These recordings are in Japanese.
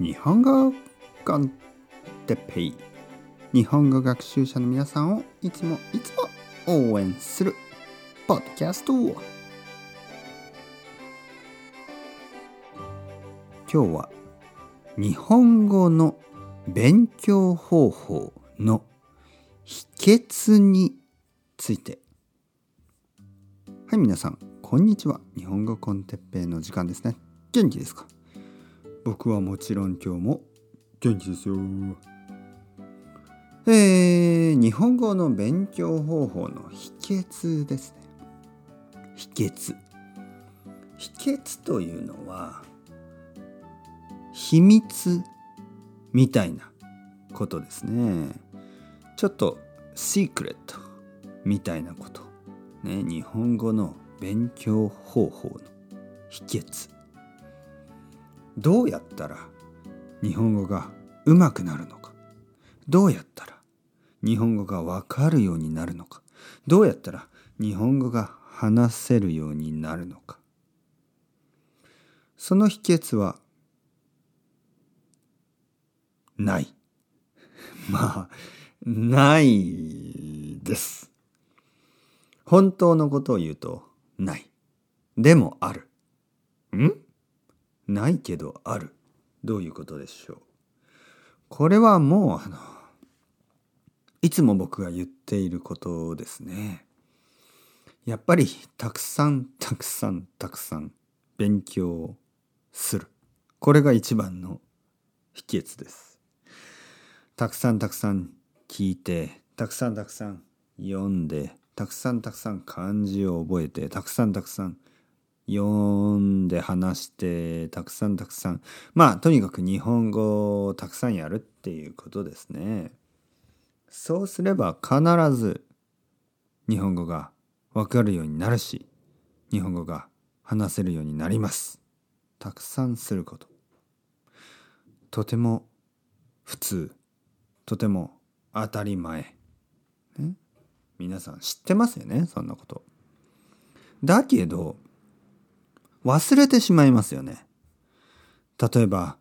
日本語コンテッペイ。日本語学習者の皆さんをいつもいつも応援するポッドキャスト今日は日本語の勉強方法の秘訣について。はい皆さんこんにちは。日本語コンテッペイの時間ですね。元気ですか？僕はもちろん今日も元気ですよ。えー、日本語の勉強方法の秘訣ですね。秘訣。秘訣というのは秘密みたいなことですね。ちょっとシークレットみたいなこと。ね、日本語の勉強方法の秘訣。どうやったら日本語がうまくなるのか？どうやったら日本語がわかるようになるのか？どうやったら日本語が話せるようになるのか？その秘訣はない。まあないです。本当のことを言うとない。でもある。ん？ないけどある。どういうことでしょう？これはもうあの、いつも僕が言っていることですね。やっぱりたくさんたくさんたくさん勉強する。これが一番の秘訣です。たくさんたくさん聞いて、たくさんたくさん読んで、たくさんたくさん漢字を覚えて、たくさんたくさん読んで話してたくさんたくさんまあとにかく日本語をたくさんやるっていうことですね。そうすれば必ず日本語がわかるようになるし日本語が話せるようになります。たくさんすること。とても普通とても当たり前。ね、皆さん知ってますよねそんなこと。だけど忘れてしまいますよね。例えば、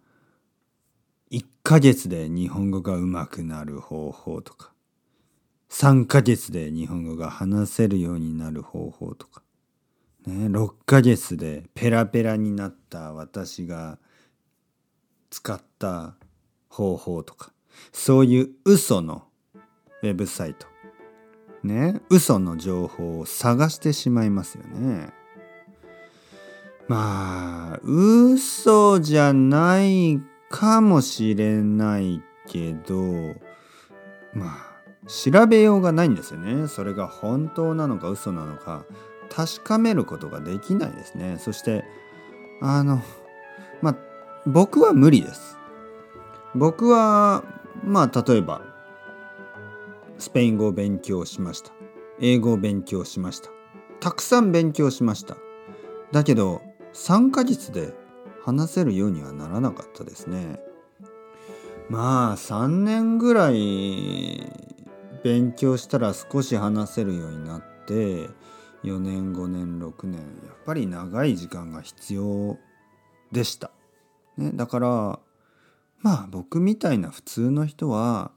1ヶ月で日本語が上手くなる方法とか、3ヶ月で日本語が話せるようになる方法とか、ね、6ヶ月でペラペラになった私が使った方法とか、そういう嘘のウェブサイト、ね、嘘の情報を探してしまいますよね。まあ嘘じゃないかもしれないけどまあ調べようがないんですよね。それが本当なのか嘘なのか確かめることができないですね。そしてあのまあ僕は無理です。僕はまあ例えばスペイン語を勉強しました。英語を勉強しました。たくさん勉強しました。だけど3ヶ月で話せるようにはならなかったですね。まあ3年ぐらい勉強したら少し話せるようになって4年5年6年やっぱり長い時間が必要でした。ね、だからまあ僕みたいな普通の人は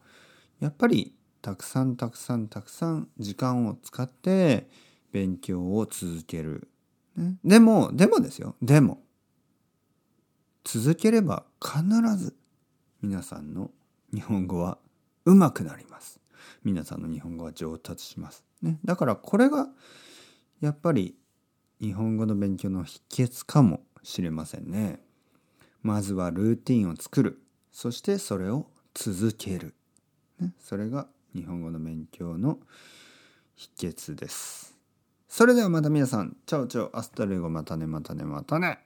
やっぱりたくさんたくさんたくさん時間を使って勉強を続けるね、でも、でもですよ。でも、続ければ必ず皆さんの日本語は上手くなります。皆さんの日本語は上達します。ね、だからこれがやっぱり日本語の勉強の秘訣かもしれませんね。まずはルーティンを作る。そしてそれを続ける。ね、それが日本語の勉強の秘訣です。それではまた皆さん、 ciao ciao、hasta luego、またねまたねまたね。